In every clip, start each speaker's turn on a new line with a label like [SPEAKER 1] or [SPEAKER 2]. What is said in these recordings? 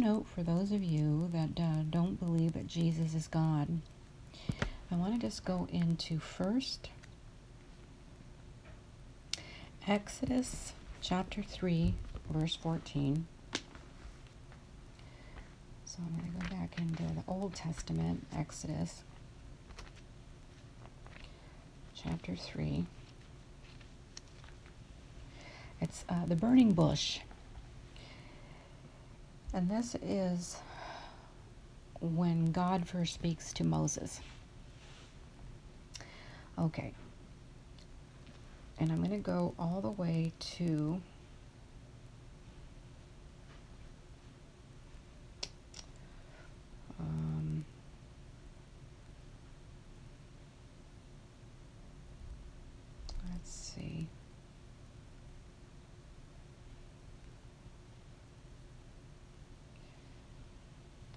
[SPEAKER 1] note for those of you that uh, don't believe that Jesus is God. I want to just go into first Exodus chapter 3, verse 14. So I'm going to go back into the Old Testament, Exodus chapter 3. It's uh, the burning bush. And this is when God first speaks to Moses. Okay. And I'm going to go all the way to um, let's see.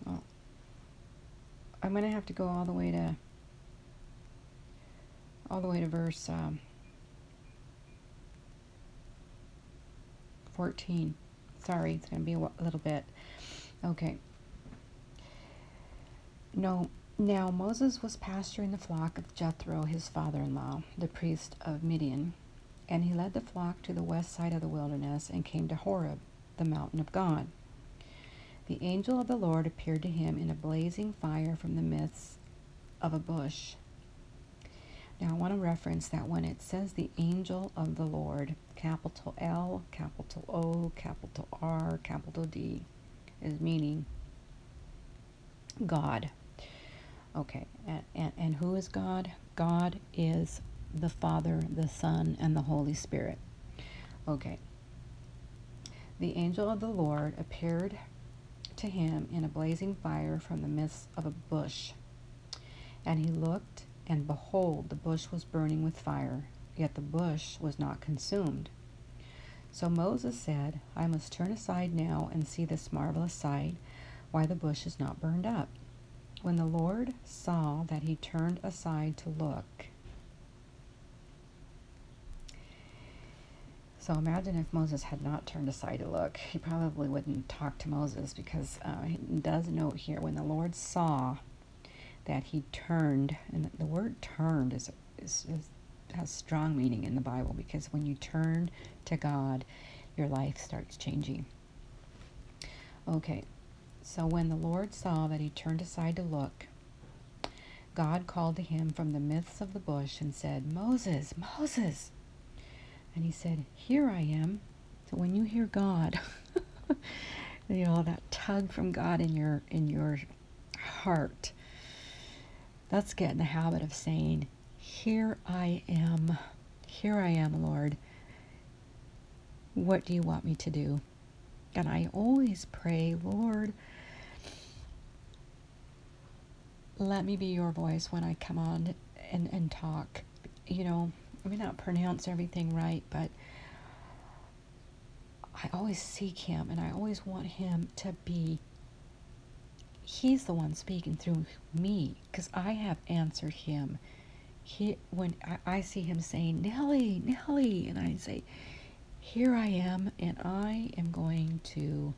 [SPEAKER 1] Well, I'm going to have to go all the way to all the way to verse um, 14. Sorry, it's going to be a little bit. Okay. No, now Moses was pasturing the flock of Jethro, his father in law, the priest of Midian, and he led the flock to the west side of the wilderness and came to Horeb, the mountain of God. The angel of the Lord appeared to him in a blazing fire from the midst of a bush. Now, I want to reference that when it says the angel of the Lord, capital L, capital O, capital R, capital D, is meaning God. Okay, and, and, and who is God? God is the Father, the Son, and the Holy Spirit. Okay. The angel of the Lord appeared to him in a blazing fire from the midst of a bush. And he looked, and behold, the bush was burning with fire, yet the bush was not consumed. So Moses said, I must turn aside now and see this marvelous sight, why the bush is not burned up. When the Lord saw that he turned aside to look, So imagine if Moses had not turned aside to look. He probably wouldn't talk to Moses because uh, he does note here when the Lord saw that he turned, and the word turned is, is, is has strong meaning in the Bible because when you turn to God, your life starts changing. Okay, so when the Lord saw that he turned aside to look, God called to him from the midst of the bush and said, Moses, Moses. And he said, Here I am. So when you hear God, you know, that tug from God in your in your heart, let's get in the habit of saying, Here I am. Here I am, Lord. What do you want me to do? And I always pray, Lord, let me be your voice when I come on and, and talk. You know, may not pronounce everything right, but I always seek Him and I always want Him to be. He's the one speaking through me because I have answered Him. He, when I, I see Him saying, Nelly, Nelly, and I say, Here I am, and I am going to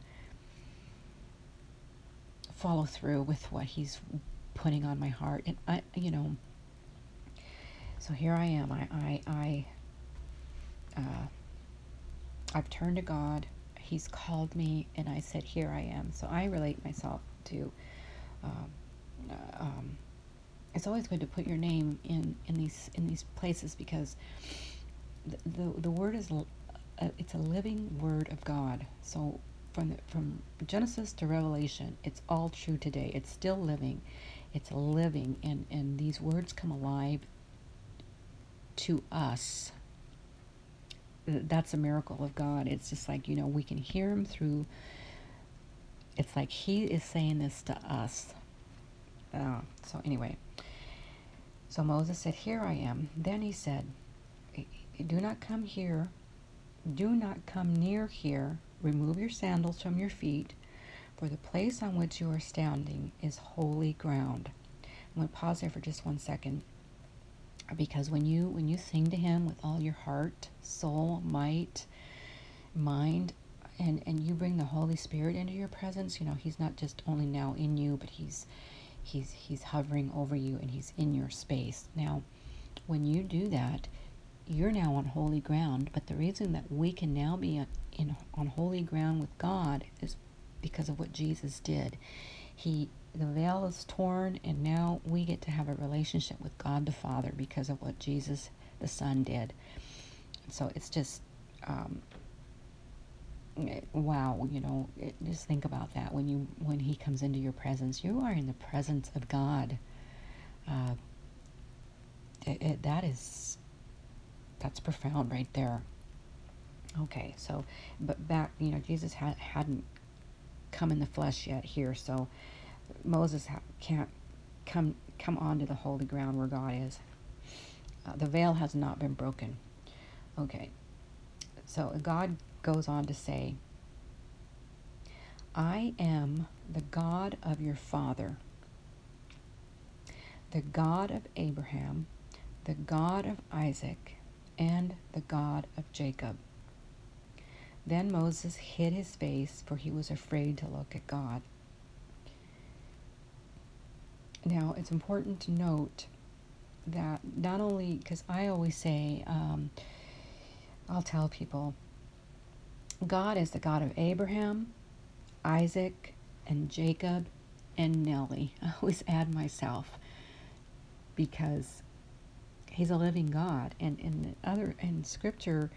[SPEAKER 1] follow through with what He's putting on my heart. And I, you know, so here I am. I, I, I, uh, I've turned to God. He's called me, and I said, "Here I am." So I relate myself to. Um, uh, um, it's always good to put your name in in these in these places because the the, the word is a, it's a living word of God. So from the, from Genesis to Revelation, it's all true today. It's still living. It's living, and and these words come alive to us. That's a miracle of God. It's just like, you know, we can hear Him through. It's like He is saying this to us. Uh, so, anyway. So Moses said, Here I am. Then he said, Do not come here. Do not come near here. Remove your sandals from your feet, for the place on which you are standing is holy ground. I'm going to pause there for just one second because when you when you sing to him with all your heart soul might mind and and you bring the Holy Spirit into your presence, you know, He's not just only now in you, but He's He's He's hovering over you and He's in your space. Now, when you do that, you're now on holy ground. But the reason that we can now be in on holy ground with God is because of what Jesus did. He the veil is torn, and now we get to have a relationship with God the Father because of what Jesus the Son did. So it's just um, wow, you know, it, just think about that when you when He comes into your presence, you are in the presence of God. Uh, it, it, that is that's profound right there. Okay, so but back, you know, Jesus had hadn't come in the flesh yet here, so Moses can't come come onto the holy ground where God is. Uh, the veil has not been broken. Okay, so God goes on to say, I am the God of your father, the God of Abraham, the God of Isaac, and the God of Jacob. Then Moses hid his face, for he was afraid to look at God. Now, it's important to note that not only, because I always say, um, I'll tell people, God is the God of Abraham, Isaac, and Jacob, and Nellie. I always add myself because he's a living God. And in other in Scripture,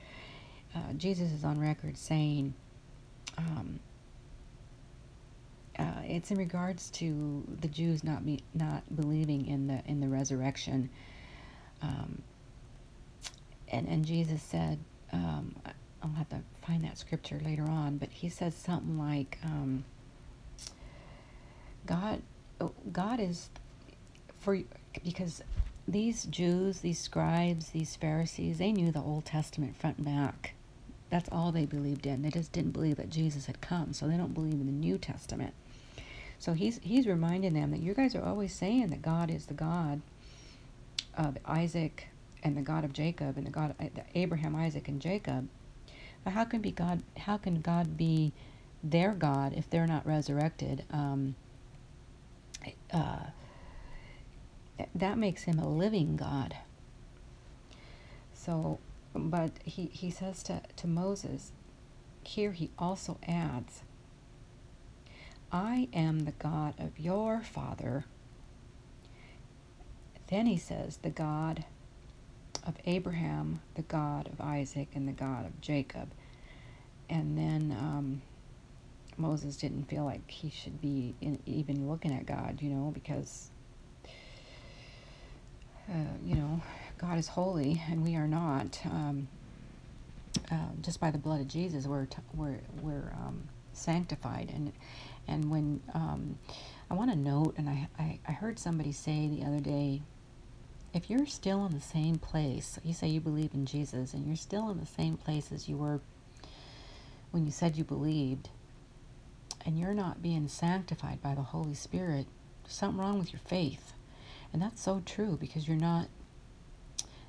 [SPEAKER 1] uh, Jesus is on record saying, um, uh, it's in regards to the Jews not be, not believing in the in the resurrection. Um, and and Jesus said, um, I'll have to find that scripture later on, but he says something like, um, God, God is for because these Jews, these scribes, these Pharisees, they knew the Old Testament front and back. That's all they believed in. They just didn't believe that Jesus had come, so they don't believe in the New Testament. So he's he's reminding them that you guys are always saying that God is the God of Isaac and the God of Jacob and the God of Abraham, Isaac, and Jacob. But how can be God? How can God be their God if they're not resurrected? Um, uh, that makes him a living God. So, but he, he says to, to Moses, here he also adds, I am the God of your father. Then he says, the God of Abraham, the God of Isaac, and the God of Jacob. And then um, Moses didn't feel like he should be in, even looking at God, you know, because, uh, you know, God is holy and we are not. Um, uh, just by the blood of Jesus, we're t- we're we're um, sanctified, and and when um, I want to note, and I, I I heard somebody say the other day if you're still in the same place, you say you believe in Jesus, and you're still in the same place as you were when you said you believed, and you're not being sanctified by the Holy Spirit, something wrong with your faith. And that's so true because you're not,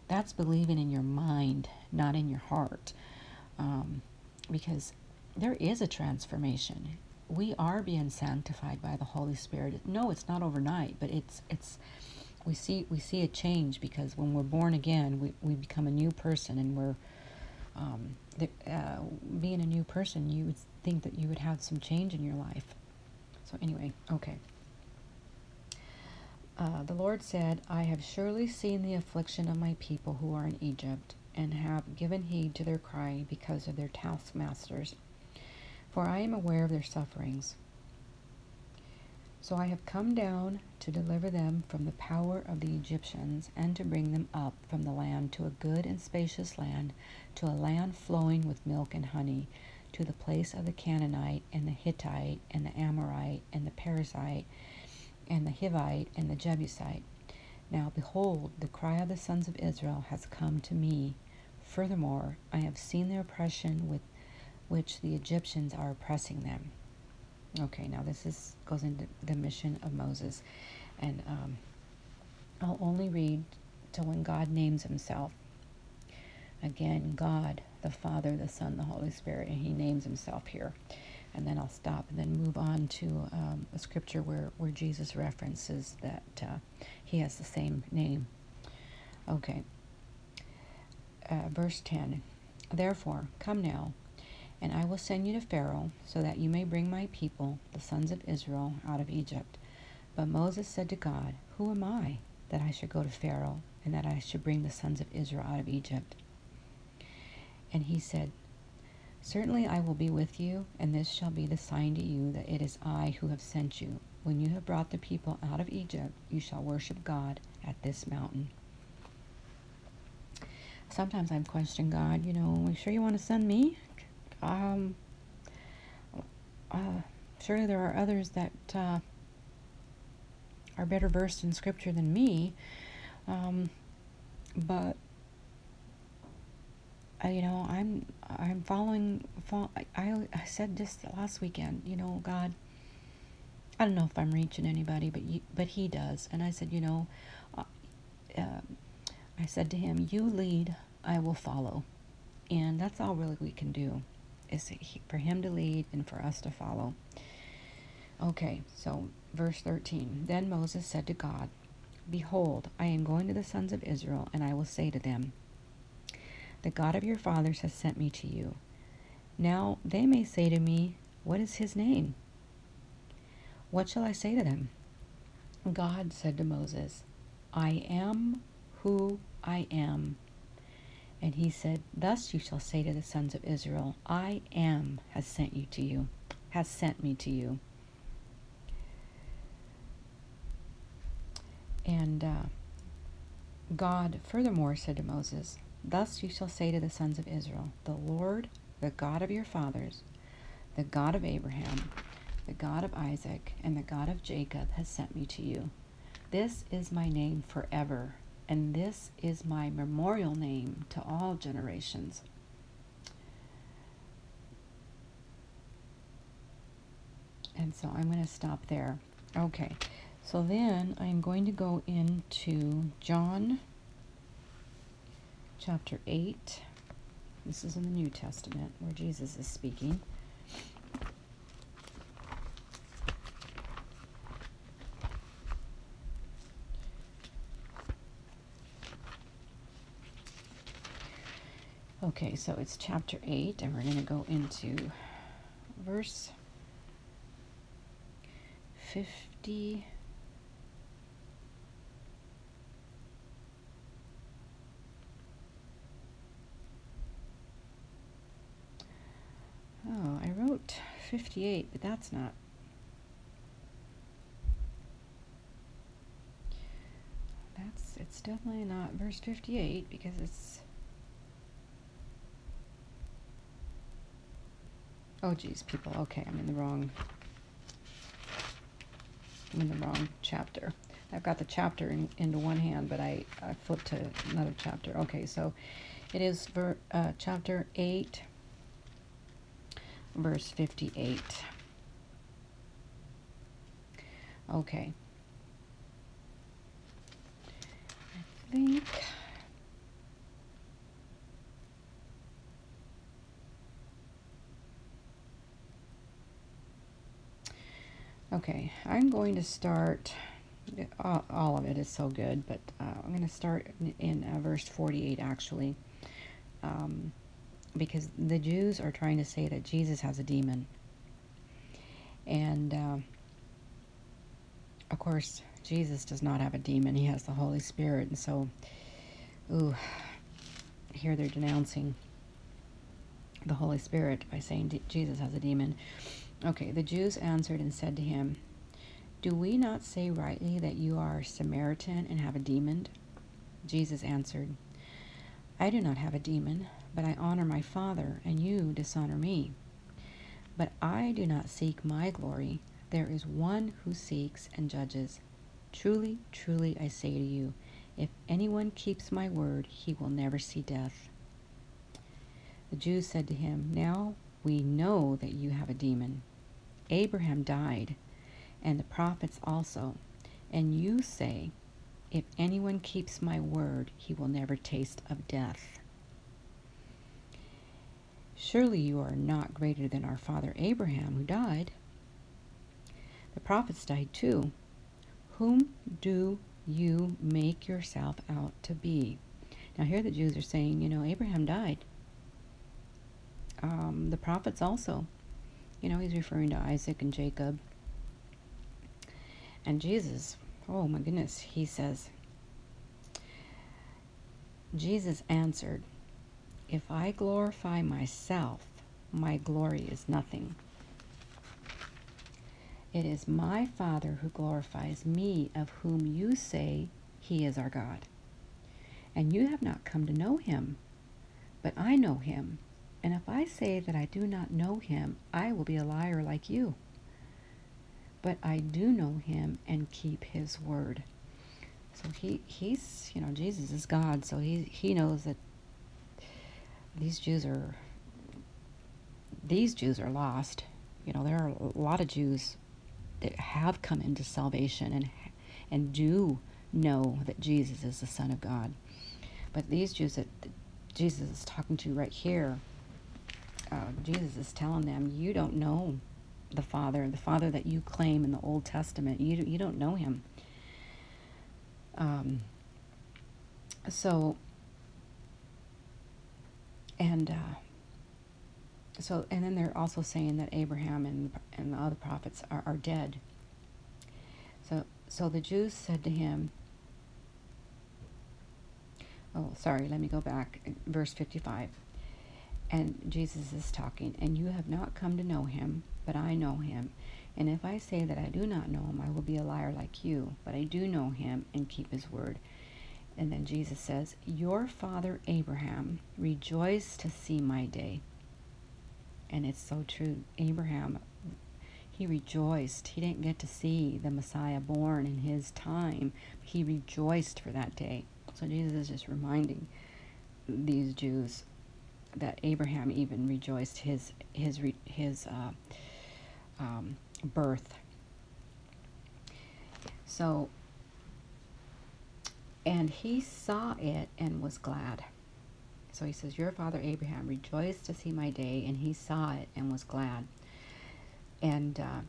[SPEAKER 1] that's believing in your mind, not in your heart. Um, because there is a transformation. We are being sanctified by the Holy Spirit. No, it's not overnight, but it's, it's, we see we see a change because when we're born again, we, we become a new person, and we're um, the, uh, being a new person. You would think that you would have some change in your life. So anyway, okay. Uh, the Lord said, I have surely seen the affliction of my people who are in Egypt, and have given heed to their cry because of their taskmasters. For I am aware of their sufferings. So I have come down to deliver them from the power of the Egyptians, and to bring them up from the land to a good and spacious land, to a land flowing with milk and honey, to the place of the Canaanite, and the Hittite, and the Amorite, and the Perizzite, and the Hivite, and the Jebusite. Now behold, the cry of the sons of Israel has come to me. Furthermore, I have seen the oppression with which the Egyptians are oppressing them. Okay, now this is goes into the mission of Moses, and um, I'll only read till when God names Himself. Again, God, the Father, the Son, the Holy Spirit, and he names himself here. And then I'll stop and then move on to um, a scripture where, where Jesus references that uh, he has the same name. Okay. Uh, verse 10 Therefore, come now, and I will send you to Pharaoh, so that you may bring my people, the sons of Israel, out of Egypt. But Moses said to God, Who am I that I should go to Pharaoh, and that I should bring the sons of Israel out of Egypt? And he said, Certainly I will be with you, and this shall be the sign to you that it is I who have sent you. When you have brought the people out of Egypt, you shall worship God at this mountain. Sometimes I've questioned God, you know, are you sure you want to send me? Um, uh, surely there are others that uh, are better versed in Scripture than me. Um, but I, you know, I'm I'm following. Follow, I I said this last weekend. You know, God. I don't know if I'm reaching anybody, but you, but He does. And I said, you know, uh, uh, I said to Him, "You lead, I will follow," and that's all really we can do, is for Him to lead and for us to follow. Okay, so verse thirteen. Then Moses said to God, "Behold, I am going to the sons of Israel, and I will say to them." The God of your fathers has sent me to you. Now they may say to me, What is his name? What shall I say to them? God said to Moses, I am who I am. And he said, Thus you shall say to the sons of Israel, I am has sent you to you, has sent me to you. And uh, God furthermore said to Moses, Thus you shall say to the sons of Israel, The Lord, the God of your fathers, the God of Abraham, the God of Isaac, and the God of Jacob has sent me to you. This is my name forever, and this is my memorial name to all generations. And so I'm going to stop there. Okay, so then I'm going to go into John chapter 8. This is in the New Testament where Jesus is speaking. Okay, so it's chapter 8, and we're going to go into verse 50. Oh, I wrote 58, but that's not. That's, it's definitely not verse 58 because it's. Oh, geez, people. Okay, I'm in the wrong. I'm in the wrong chapter. I've got the chapter in, into one hand, but I, I flipped to another chapter. Okay, so it is ver, uh, chapter 8, verse 58. Okay. I think. Okay, I'm going to start. All, of it is so good, but uh, I'm going to start in, uh, verse 48 actually. Um, because the Jews are trying to say that Jesus has a demon. And uh, of course, Jesus does not have a demon, he has the Holy Spirit. And so, ooh, here they're denouncing the Holy Spirit by saying Jesus has a demon. Okay, the Jews answered and said to him, Do we not say rightly that you are a Samaritan and have a demon? Jesus answered, I do not have a demon but I honor my Father, and you dishonor me. But I do not seek my glory. There is one who seeks and judges. Truly, truly, I say to you, if anyone keeps my word, he will never see death. The Jews said to him, Now we know that you have a demon. Abraham died, and the prophets also, and you say, If anyone keeps my word, he will never taste of death. Surely you are not greater than our father Abraham, who died. The prophets died too. Whom do you make yourself out to be? Now, here the Jews are saying, you know, Abraham died. Um, the prophets also. You know, he's referring to Isaac and Jacob. And Jesus, oh my goodness, he says, Jesus answered, If I glorify myself, my glory is nothing. It is my Father who glorifies me, of whom you say he is our God. And you have not come to know him, but I know him. And if I say that I do not know him, I will be a liar like you. But I do know him and keep his word. So he, he's, you know, Jesus is God, so he, he knows that these Jews are, these Jews are lost. You know, there are a lot of Jews that have come into salvation and, and do know that Jesus is the Son of God. But these Jews that Jesus is talking to right here, uh, Jesus is telling them, you don't know the Father, the Father that you claim in the Old Testament. You you don't know him. Um, so, and uh, so, and then they're also saying that Abraham and and the other prophets are, are dead. So, so the Jews said to him, "Oh, sorry, let me go back." Verse fifty-five. And Jesus is talking, and you have not come to know him, but I know him. And if I say that I do not know him, I will be a liar like you. But I do know him and keep his word. And then Jesus says, Your father Abraham rejoiced to see my day. And it's so true. Abraham, he rejoiced. He didn't get to see the Messiah born in his time. He rejoiced for that day. So Jesus is just reminding these Jews that Abraham even rejoiced his his his uh, um, birth. So, and he saw it and was glad. So he says, Your father Abraham rejoiced to see my day, and he saw it and was glad. And uh,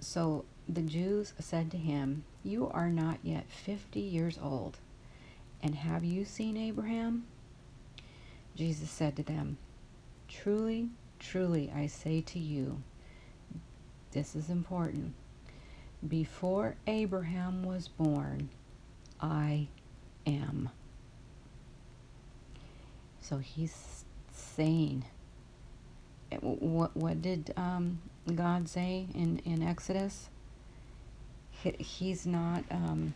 [SPEAKER 1] so the Jews said to him, You are not yet fifty years old, and have you seen Abraham? Jesus said to them, Truly, truly, I say to you, this is important. Before Abraham was born, I am. So he's saying, what, what did um, God say in, in Exodus? He, he's not, um,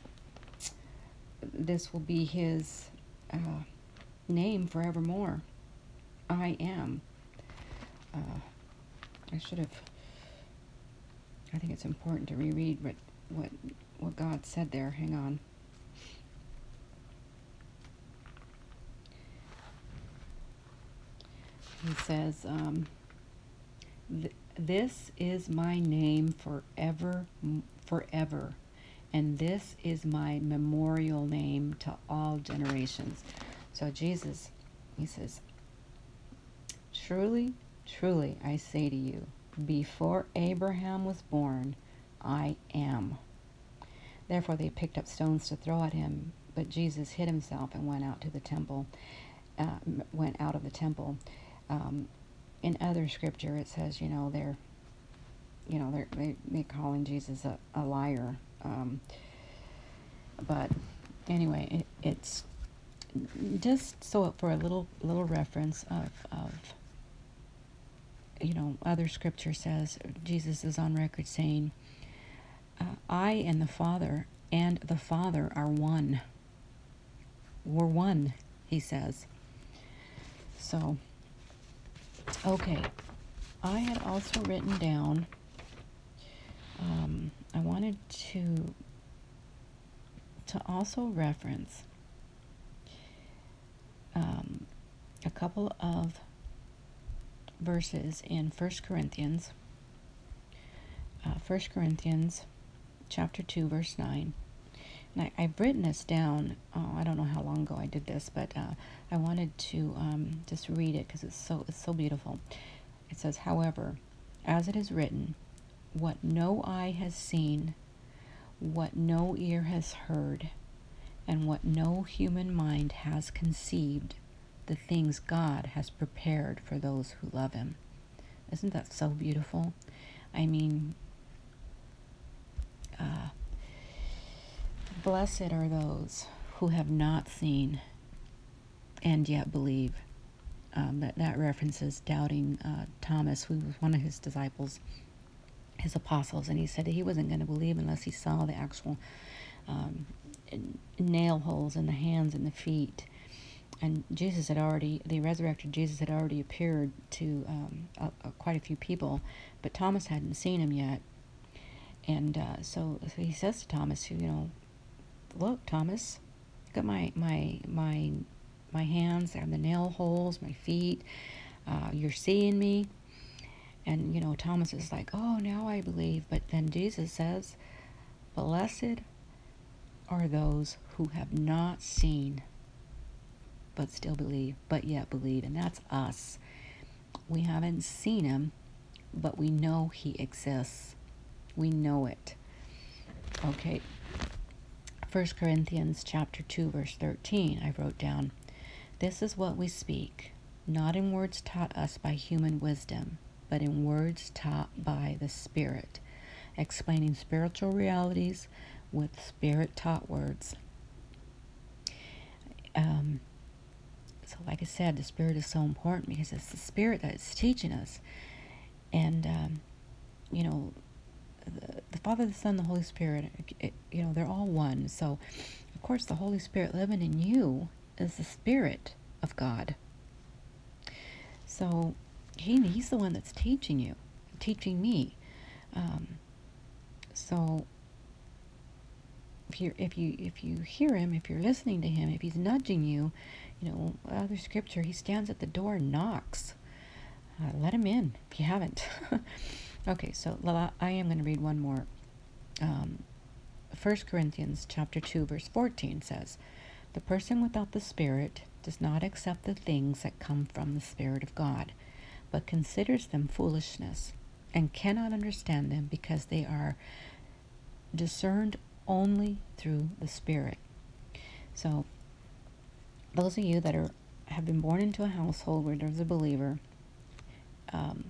[SPEAKER 1] this will be his uh, name forevermore. I am. Uh, I should have I think it's important to reread what what what God said there. Hang on. He says, um, "This is my name forever, forever, and this is my memorial name to all generations." So Jesus, he says, "Truly, truly, I say to you." Before Abraham was born, I am. Therefore they picked up stones to throw at him, but Jesus hid himself and went out to the temple, uh, went out of the temple. Um, in other scripture, it says, you know, they're, you know, they're they, they're calling Jesus a, a liar. Um, but anyway, it, it's just so for a little little reference of of you know, other scripture says, Jesus is on record saying, uh, I and the Father and the Father are one. We're one, he says. So, okay. I had also written down, um, I wanted to to also reference um, a couple of verses in 1 Corinthians. Uh, 1 Corinthians chapter 2 verse 9 And I, have written this down. Oh, I don't know how long ago I did this, but uh, I wanted to um, just read it because it's so it's so beautiful. It says, "However, as it is written, what no eye has seen, what no ear has heard, and what no human mind has conceived, the things God has prepared for those who love Him." Isn't that so beautiful? I mean, uh, blessed are those who have not seen and yet believe. Um, that, that references doubting uh, Thomas, who was one of his disciples, his apostles, and he said that he wasn't going to believe unless he saw the actual um, nail holes in the hands and the feet. And Jesus had already, the resurrected Jesus had already appeared to um, a, a, quite a few people, but Thomas hadn't seen him yet. And uh, so, so he says to Thomas, you know, look, Thomas, got my my my my hands, have the nail holes, my feet. Uh, you're seeing me. And, you know, Thomas is like, oh, now I believe. But then Jesus says, blessed are those who have not seen but still believe, but yet believe. And that's us. We haven't seen him, but we know he exists. We know it. Okay. 1 Corinthians chapter 2 verse 13 I wrote down this is what we speak, not in words taught us by human wisdom, but in words taught by the Spirit, explaining spiritual realities with Spirit taught words. Um, so, like I said, the Spirit is so important because it's the Spirit that is teaching us. And, um, you know, the, the, Father, the Son, the Holy Spirit, it, you know, they're all one. So, of course, the Holy Spirit living in you is the Spirit of God. So he, he's the one that's teaching you, teaching me. Um, so if you if you if you hear him, if you're listening to him, if he's nudging you, you know, other scripture, he stands at the door and knocks. Uh, let him in if you haven't. okay, so I am going to read one more. Um, 1 Corinthians chapter 2 verse 14 says, the person without the Spirit does not accept the things that come from the Spirit of God, but considers them foolishness and cannot understand them because they are discerned only through the Spirit. So, those of you that are have been born into a household where there's a believer, um,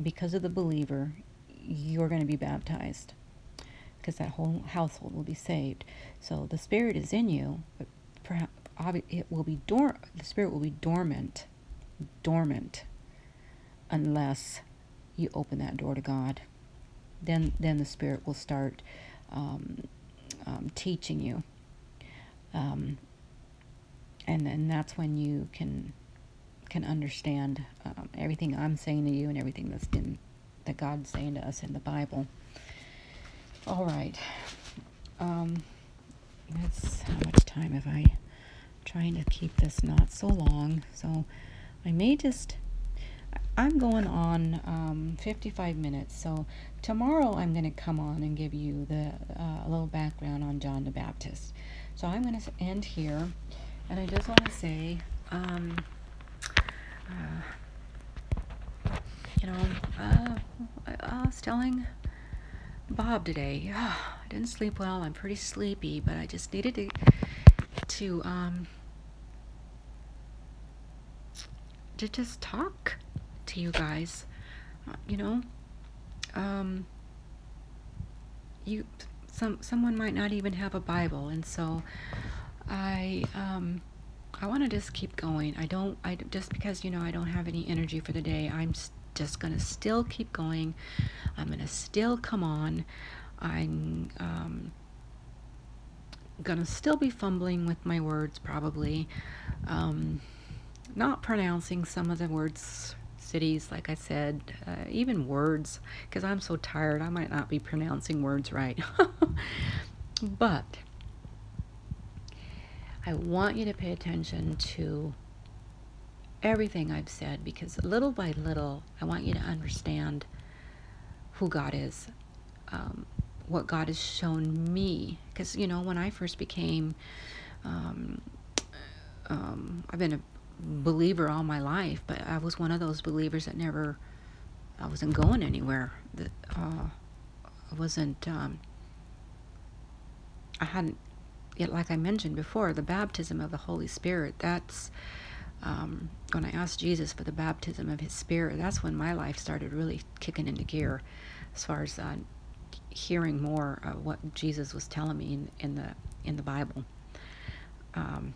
[SPEAKER 1] because of the believer, you're going to be baptized because that whole household will be saved. So the Spirit is in you, but perhaps it will be dor- the spirit will be dormant, dormant, unless you open that door to God. Then, then the spirit will start um, um, teaching you, um, and then that's when you can can understand um, everything I'm saying to you and everything that's been that God's saying to us in the Bible. All right. Um, that's how much time have I? trying to keep this not so long. So I may just, I'm going on um, 55 minutes. So tomorrow I'm going to come on and give you the uh, a little background on John the Baptist. So I'm going to end here. And I just want to say, um, uh, you know, uh, I was telling Bob today, I didn't sleep well. I'm pretty sleepy, but I just needed to to um, to just talk to you guys. Uh, you know, um, you some someone might not even have a Bible, and so I um, I want to just keep going. I don't I just because you know I don't have any energy for the day. I'm just gonna still keep going. I'm gonna still come on. I'm um, gonna still be fumbling with my words probably. Um, not pronouncing some of the words cities like i said uh, even words because i'm so tired i might not be pronouncing words right but i want you to pay attention to everything i've said because little by little i want you to understand who god is um, what God has shown me. Because, you know, when I first became, um, um, I've been a believer all my life, but I was one of those believers that never, I wasn't going anywhere. That uh, I wasn't, um, I hadn't, yet, like I mentioned before, the baptism of the Holy Spirit, that's, um, when I asked Jesus for the baptism of His Spirit, that's when my life started really kicking into gear as far as uh, hearing more of what Jesus was telling me in, in the in the Bible. Um,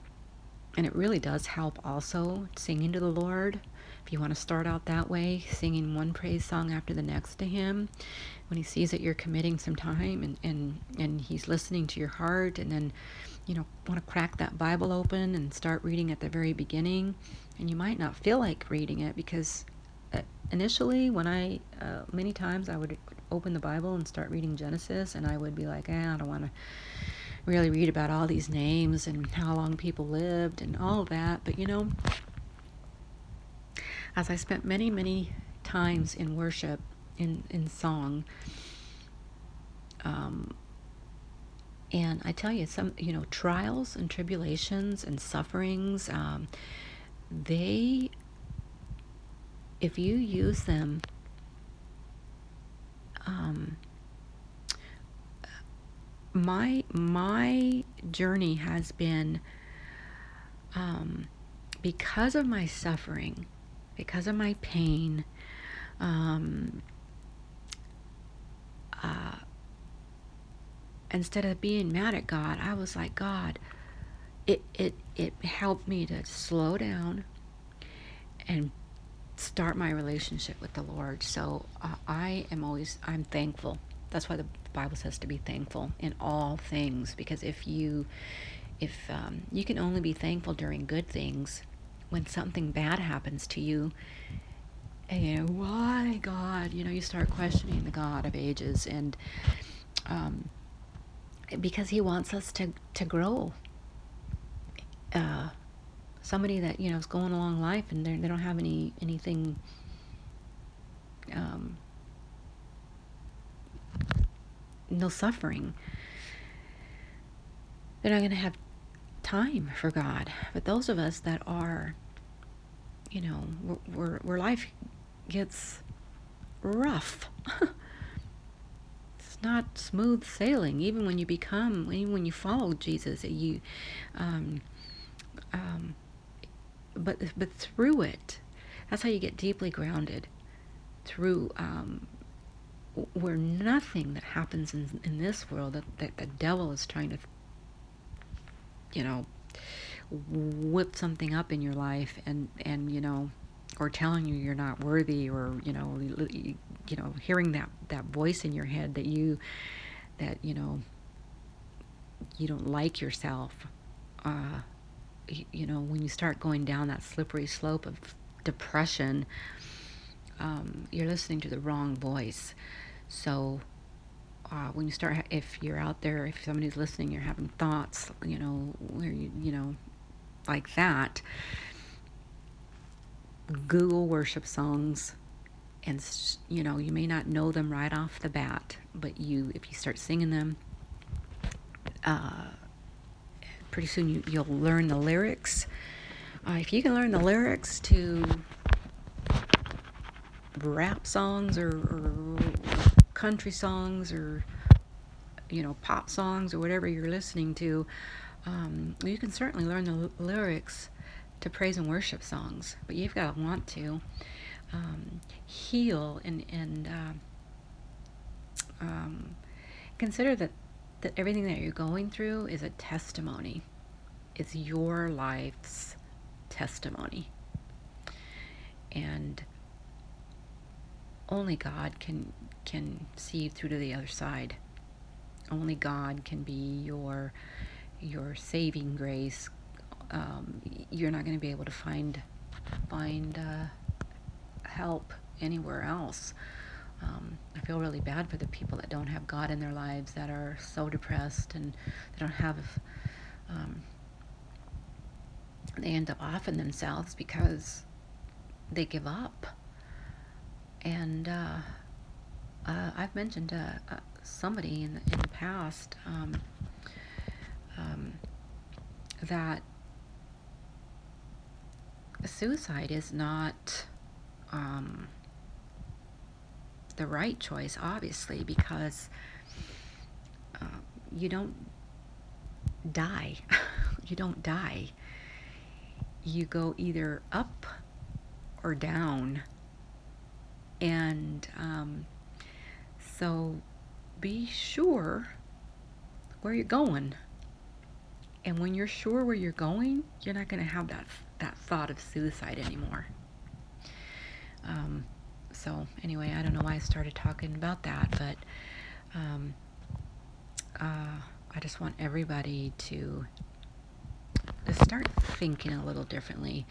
[SPEAKER 1] and it really does help also singing to the Lord. If you want to start out that way, singing one praise song after the next to Him, when He sees that you're committing some time and, and, and He's listening to your heart, and then, you know, want to crack that Bible open and start reading at the very beginning. And you might not feel like reading it because uh, initially, when I, uh, many times I would open the Bible and start reading Genesis, and I would be like, eh, I don't want to really read about all these names and how long people lived and all that. But you know, as I spent many, many times in worship, in, in song, um, and I tell you, some, you know, trials and tribulations and sufferings, um, they, if you use them um, my my journey has been um, because of my suffering, because of my pain. Um, uh, instead of being mad at God, I was like, God, it it it helped me to slow down and start my relationship with the Lord. So uh, I am always I'm thankful. That's why the Bible says to be thankful in all things because if you if um, you can only be thankful during good things when something bad happens to you. And you know why god? You know you start questioning the god of ages and um, because he wants us to to grow. Uh, somebody that you know is going along life and they don't have any anything um, no suffering they're not going to have time for God. But those of us that are, you know, where, where life gets rough, it's not smooth sailing. Even when you become, even when you follow Jesus, you, um, um, but but through it, that's how you get deeply grounded. Through um, where nothing that happens in, in this world that, that the devil is trying to, you know, whip something up in your life and, and, you know, or telling you you're not worthy or, you know, you, know, hearing that, that voice in your head that you, that, you know, you don't like yourself. Uh, you know, when you start going down that slippery slope of depression, um, you're listening to the wrong voice. So uh, when you start, if you're out there, if somebody's listening, you're having thoughts, you know, where you, you know, like that. Google worship songs, and you know, you may not know them right off the bat, but you, if you start singing them, uh, pretty soon you, you'll learn the lyrics. Uh, if you can learn the lyrics to rap songs or, or country songs or you know pop songs or whatever you're listening to um, you can certainly learn the l- lyrics to praise and worship songs but you've got to want to um, heal and and uh, um, consider that that everything that you're going through is a testimony. It's your life's testimony. And only God can can see through to the other side. Only God can be your your saving grace. Um, you're not going to be able to find find uh, help anywhere else. Um, I feel really bad for the people that don't have God in their lives, that are so depressed and they don't have. Um, they end up offing themselves because they give up and uh, uh, I've mentioned to uh, somebody in the, in the past um, um, that suicide is not um, the right choice, obviously, because uh, you don't die. you don't die. You go either up or down. And um, so be sure where you're going. And when you're sure where you're going, you're not going to have that that thought of suicide anymore. Um, so anyway, I don't know why I started talking about that, but um, uh, I just want everybody to start thinking a little differently,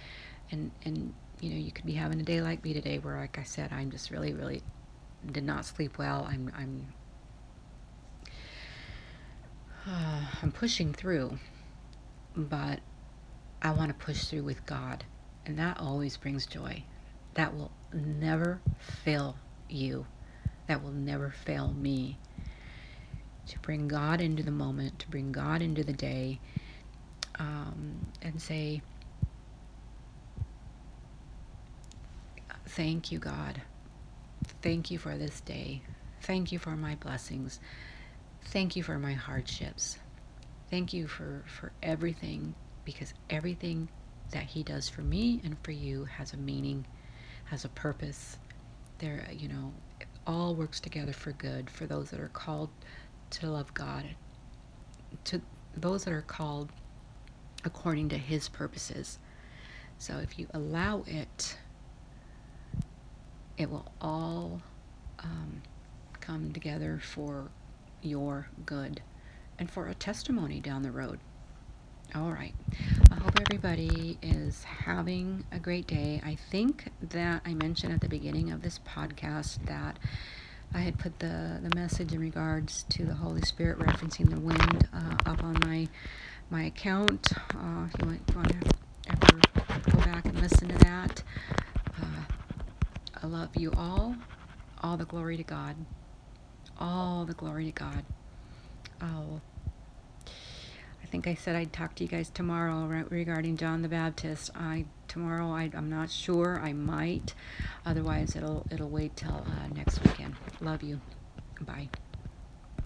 [SPEAKER 1] and and you know you could be having a day like me today, where like I said, I'm just really really did not sleep well. I'm I'm uh, I'm pushing through, but I want to push through with God, and that always brings joy. That will never fail you. That will never fail me. To bring God into the moment, to bring God into the day, um, and say, Thank you, God. Thank you for this day. Thank you for my blessings. Thank you for my hardships. Thank you for, for everything because everything that He does for me and for you has a meaning, has a purpose. There, you know, it all works together for good for those that are called to love God, to those that are called according to His purposes. So if you allow it, it will all um, come together for your good and for a testimony down the road. All right. I hope everybody is having a great day. I think that I mentioned at the beginning of this podcast that I had put the, the message in regards to the Holy Spirit referencing the wind uh, up on my my account. Uh, if you want, to ever go back and listen to that, I love you all. All the glory to God. All the glory to God. I'll I think I said I'd talk to you guys tomorrow regarding John the Baptist. I tomorrow I, am not sure. I might. Otherwise, it'll it'll wait till uh, next weekend. Love you. Bye.